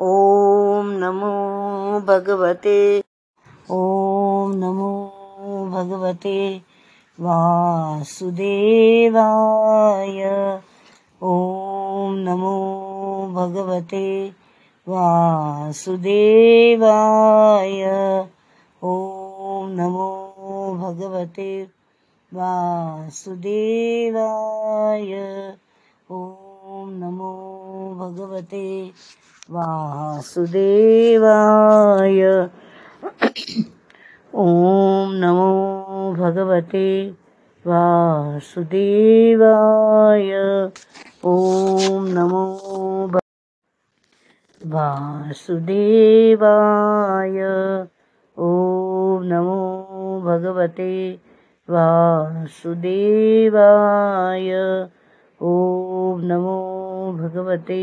ॐ नमो भगवते ॐ नमो भगवते वासुदेवाय। ॐ नमो भगवते वासुदेवाय। ॐ नमो भगवते वासुदेवाय। ॐ नमो भगवते वासुदेवाय ॐ नमो भगवते वासुदेवाय। ॐ नमो वासुदेवाय। ॐ नमो भगवते वासुदेवाय। ॐ नमो भगवते